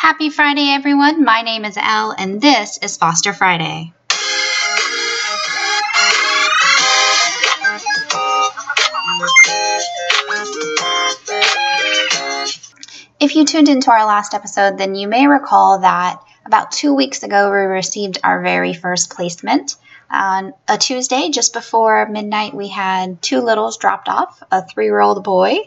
Happy Friday, everyone. My name is Elle, and this is Foster Friday. If you tuned into our last episode, then you may recall that about two weeks ago we received our very first placement. On a Tuesday, just before midnight, we had two littles dropped off a three year old boy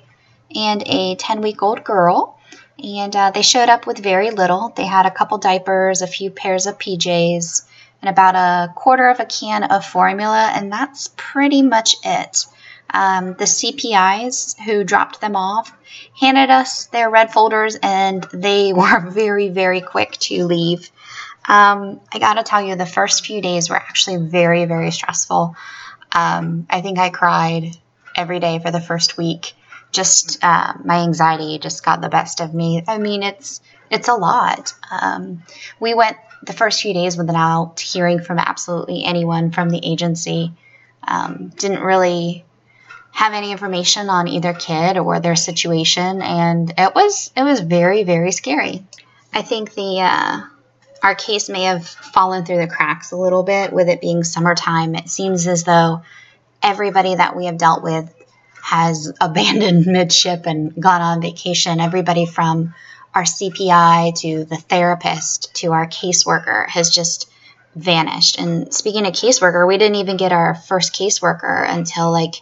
and a 10 week old girl. And uh, they showed up with very little. They had a couple diapers, a few pairs of PJs, and about a quarter of a can of formula, and that's pretty much it. Um, the CPIs who dropped them off handed us their red folders, and they were very, very quick to leave. Um, I gotta tell you, the first few days were actually very, very stressful. Um, I think I cried every day for the first week. Just uh, my anxiety just got the best of me. I mean, it's it's a lot. Um, we went the first few days without hearing from absolutely anyone from the agency. Um, didn't really have any information on either kid or their situation, and it was it was very very scary. I think the uh, our case may have fallen through the cracks a little bit with it being summertime. It seems as though everybody that we have dealt with has abandoned midship and gone on vacation. Everybody from our CPI to the therapist to our caseworker has just vanished. And speaking of caseworker, we didn't even get our first caseworker until like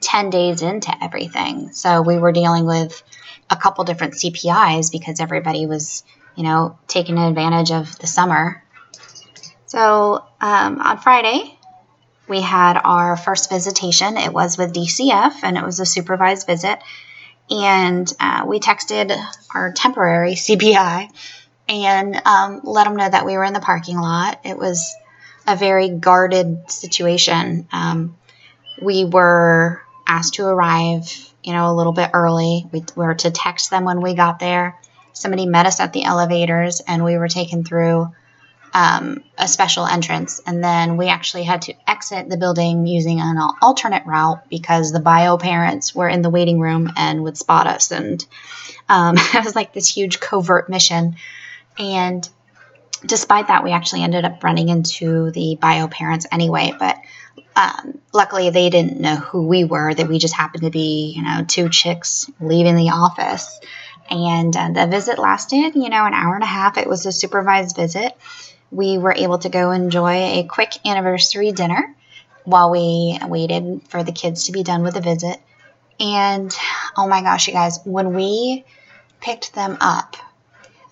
10 days into everything. So we were dealing with a couple different CPIs because everybody was, you know, taking advantage of the summer. So um, on Friday, we had our first visitation. It was with DCF and it was a supervised visit. And uh, we texted our temporary CPI and um, let them know that we were in the parking lot. It was a very guarded situation. Um, we were asked to arrive, you know, a little bit early. We were to text them when we got there. Somebody met us at the elevators, and we were taken through um, a special entrance. And then we actually had to exit the building using an alternate route because the bio parents were in the waiting room and would spot us. And um, it was like this huge covert mission. And despite that, we actually ended up running into the bio parents anyway. But um, luckily they didn't know who we were that we just happened to be you know two chicks leaving the office and uh, the visit lasted you know an hour and a half it was a supervised visit we were able to go enjoy a quick anniversary dinner while we waited for the kids to be done with the visit and oh my gosh you guys when we picked them up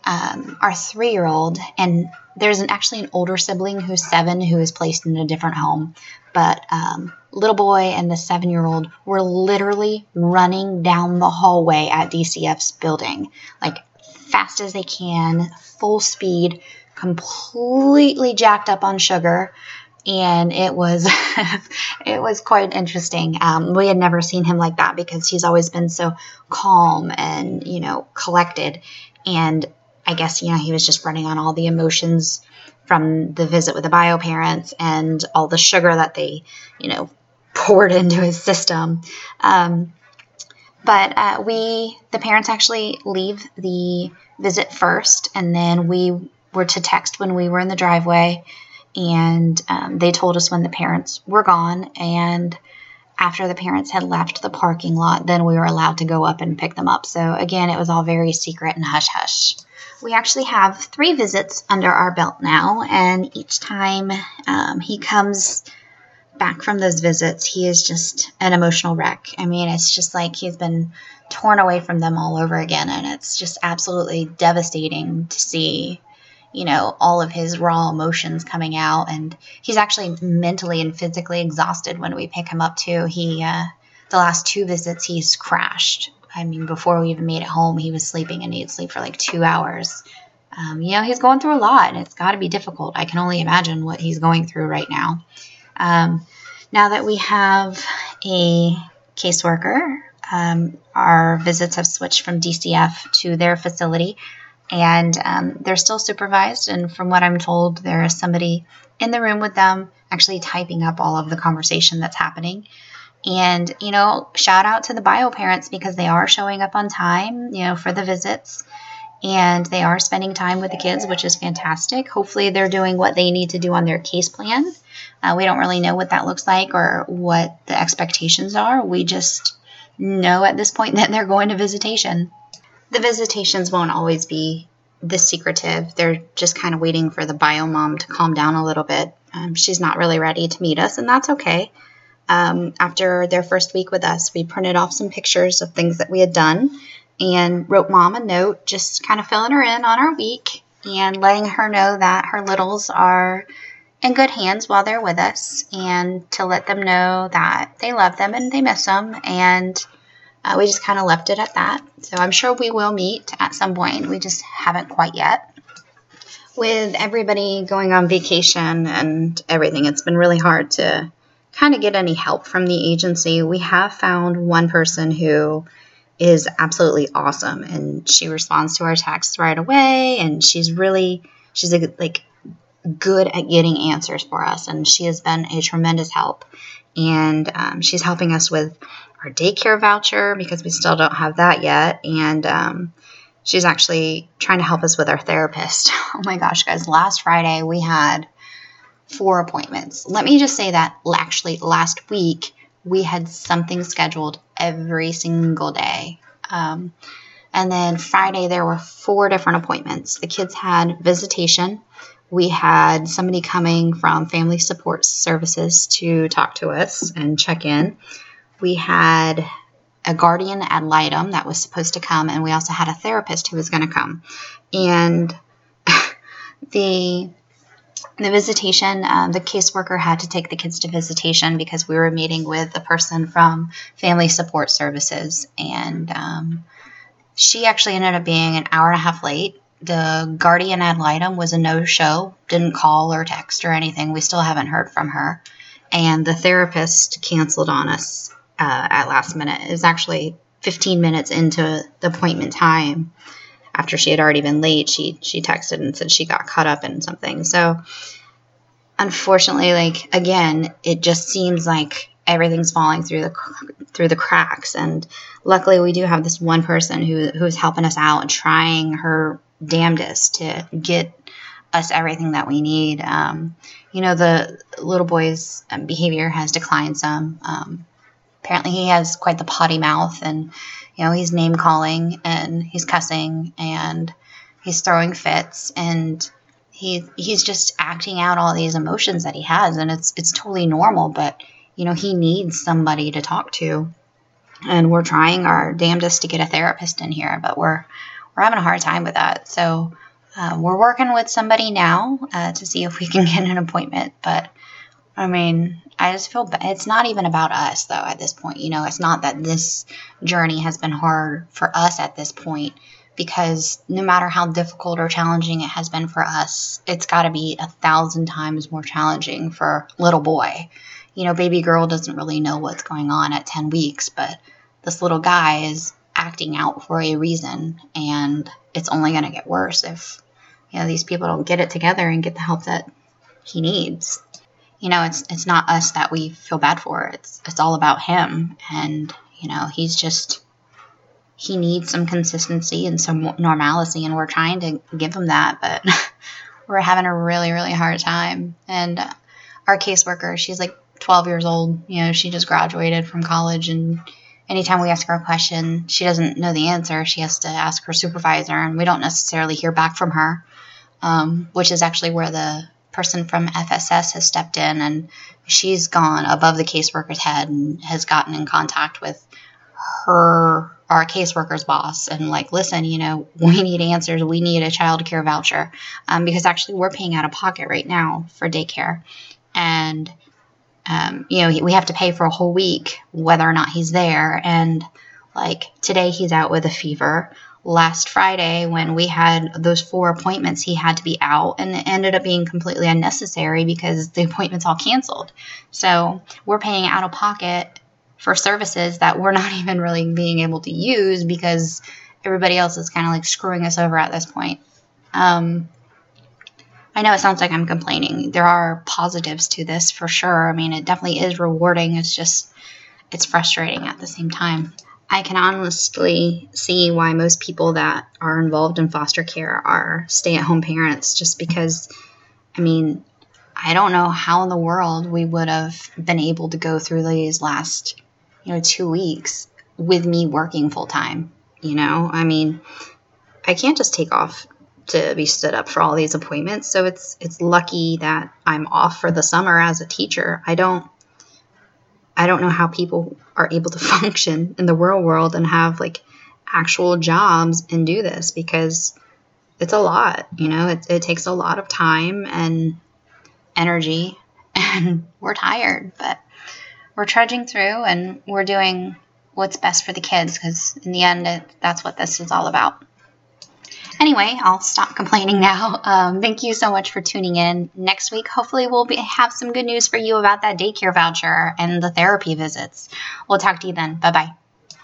um, our three year old, and there's an, actually an older sibling who's seven who is placed in a different home. But um, little boy and the seven year old were literally running down the hallway at DCF's building, like fast as they can, full speed, completely jacked up on sugar. And it was it was quite interesting. Um, we had never seen him like that because he's always been so calm and you know collected. And I guess, you know, he was just running on all the emotions from the visit with the bio parents and all the sugar that they, you know, poured into his system. Um, but uh, we, the parents actually leave the visit first, and then we were to text when we were in the driveway, and um, they told us when the parents were gone. And after the parents had left the parking lot, then we were allowed to go up and pick them up. So again, it was all very secret and hush hush. We actually have three visits under our belt now, and each time um, he comes back from those visits, he is just an emotional wreck. I mean, it's just like he's been torn away from them all over again, and it's just absolutely devastating to see, you know, all of his raw emotions coming out. And he's actually mentally and physically exhausted when we pick him up, too. He, uh, the last two visits, he's crashed I mean, before we even made it home, he was sleeping and he'd sleep for like two hours. Um, you know, he's going through a lot and it's got to be difficult. I can only imagine what he's going through right now. Um, now that we have a caseworker, um, our visits have switched from DCF to their facility and um, they're still supervised. And from what I'm told, there is somebody in the room with them actually typing up all of the conversation that's happening. And, you know, shout out to the bio parents because they are showing up on time, you know, for the visits. and they are spending time with the kids, which is fantastic. Hopefully, they're doing what they need to do on their case plan. Uh, we don't really know what that looks like or what the expectations are. We just know at this point that they're going to visitation. The visitations won't always be this secretive. They're just kind of waiting for the bio mom to calm down a little bit. Um, she's not really ready to meet us, and that's okay. Um, after their first week with us, we printed off some pictures of things that we had done and wrote mom a note, just kind of filling her in on our week and letting her know that her littles are in good hands while they're with us and to let them know that they love them and they miss them. And uh, we just kind of left it at that. So I'm sure we will meet at some point. We just haven't quite yet. With everybody going on vacation and everything, it's been really hard to kind of get any help from the agency. We have found one person who is absolutely awesome and she responds to our texts right away and she's really she's a, like good at getting answers for us and she has been a tremendous help and um, she's helping us with our daycare voucher because we still don't have that yet and um, she's actually trying to help us with our therapist oh my gosh guys last friday we had four appointments let me just say that actually last week we had something scheduled every single day. Um, and then Friday, there were four different appointments. The kids had visitation. We had somebody coming from Family Support Services to talk to us and check in. We had a guardian ad litem that was supposed to come, and we also had a therapist who was going to come. And the the visitation, um, the caseworker had to take the kids to visitation because we were meeting with a person from Family Support Services. And um, she actually ended up being an hour and a half late. The guardian ad litem was a no show, didn't call or text or anything. We still haven't heard from her. And the therapist canceled on us uh, at last minute. It was actually 15 minutes into the appointment time after she had already been late, she she texted and said she got caught up in something. So unfortunately, like again, it just seems like everything's falling through the through the cracks. And luckily, we do have this one person who who's helping us out, and trying her damnedest to get us everything that we need. Um, you know, the little boy's behavior has declined some. Um, apparently, he has quite the potty mouth and you know, he's name calling and he's cussing and he's throwing fits and he he's just acting out all these emotions that he has and it's it's totally normal, but you know, he needs somebody to talk to. And we're trying our damnedest to get a therapist in here, but we're we're having a hard time with that. So uh, we're working with somebody now uh, to see if we can get an appointment. But I mean, I just feel. It's not even about us, though, at this point. You know, it's not that this journey has been hard for us at this point, because no matter how difficult or challenging it has been for us, it's got to be a thousand times more challenging for little boy. You know, baby girl doesn't really know what's going on at 10 weeks, but this little guy is acting out for a reason, and it's only going to get worse if, you know, these people don't get it together and get the help that he needs you know, it's it's not us that we feel bad for. It's it's all about him, and you know, he's just he needs some consistency and some normalcy, and we're trying to give him that, but we're having a really really hard time. And our caseworker, she's like 12 years old. You know, she just graduated from college, and anytime we ask her a question, she doesn't know the answer. She has to ask her supervisor, and we don't necessarily hear back from her, um, which is actually where the person from FSS has stepped in and she's gone above the caseworker's head and has gotten in contact with her our caseworker's boss and like listen you know we need answers. We need a child care voucher um, because actually we're paying out of pocket right now for daycare. And um, you know we have to pay for a whole week whether or not he's there. And like today he's out with a fever last Friday when we had those four appointments, he had to be out, and it ended up being completely unnecessary because the appointments all canceled. So we're paying out of pocket for services that we're not even really being able to use because everybody else is kind of like screwing us over at this point. Um, I know it sounds like I'm complaining. There are positives to this for sure. I mean, it definitely is rewarding. It's just, it's frustrating at the same time. I can honestly see why most people that are involved in foster care are stay at home parents just because, I mean, I don't know how in the world we would have been able to go through these last, you know, two weeks with me working full time. You know, I mean, I can't just take off to be stood up for all these appointments. So it's it's lucky that I'm off for the summer as a teacher. I don't I don't know how people are able to function in the real world and have like actual jobs and do this because it's a lot, you know, it, it takes a lot of time and energy and we're tired, but we're trudging through and we're doing what's best for the kids because in the end, it, that's what this is all about. Anyway, I'll stop complaining now. Um, thank you so much for tuning in. Next week, hopefully, we'll be, have some good news for you about that daycare voucher and the therapy visits. We'll talk to you then. Bye bye.